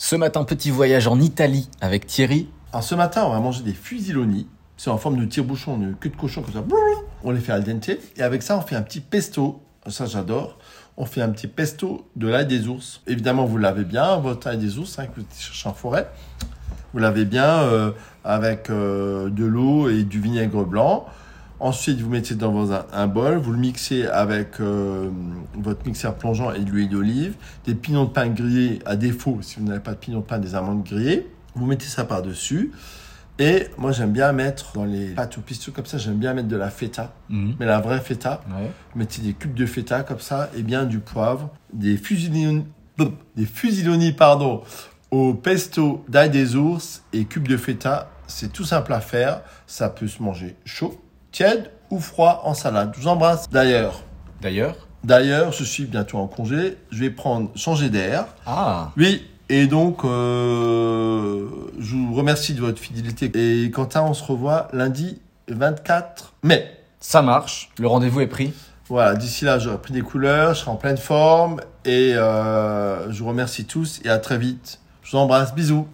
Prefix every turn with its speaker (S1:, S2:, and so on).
S1: Ce matin, petit voyage en Italie avec Thierry.
S2: Alors ce matin, on va manger des fusiloni. C'est en forme de tire-bouchon, de queue de cochon comme ça. On les fait al dente. Et avec ça, on fait un petit pesto. Ça, j'adore. On fait un petit pesto de l'ail des ours. Évidemment, vous l'avez bien, votre ail des ours, hein, que vous cherchez en forêt. Vous l'avez bien euh, avec euh, de l'eau et du vinaigre blanc. Ensuite, vous mettez dans vos- un, bol, vous le mixez avec euh, votre mixeur plongeant et de l'huile d'olive, des pignons de pain grillés à défaut, si vous n'avez pas de pignons de pain, des amandes grillées. Vous mettez ça par-dessus. Et moi, j'aime bien mettre dans les pâtes au pistou comme ça, j'aime bien mettre de la feta,
S1: Mhm.
S2: mais la vraie feta.
S1: Ouais.
S2: Vous mettez des cubes de feta comme ça, et bien du poivre, des fusiloni, des pardon, au pesto d'ail des ours et cubes de feta. C'est tout simple à faire. Ça peut se manger chaud, tiède ou froid en salade. Je vous embrasse. D'ailleurs,
S1: D'ailleurs.
S2: d'ailleurs, je suis bientôt en congé. Je vais prendre changer d'air.
S1: Ah.
S2: Oui. Et donc, euh, je vous remercie de votre fidélité. Et Quentin, on se revoit lundi 24 mai.
S1: Ça marche. Le rendez-vous est pris.
S2: Voilà, d'ici là, j'aurai pris des couleurs, je serai en pleine forme et euh, je vous remercie tous et à très vite. Je vous embrasse, bisous.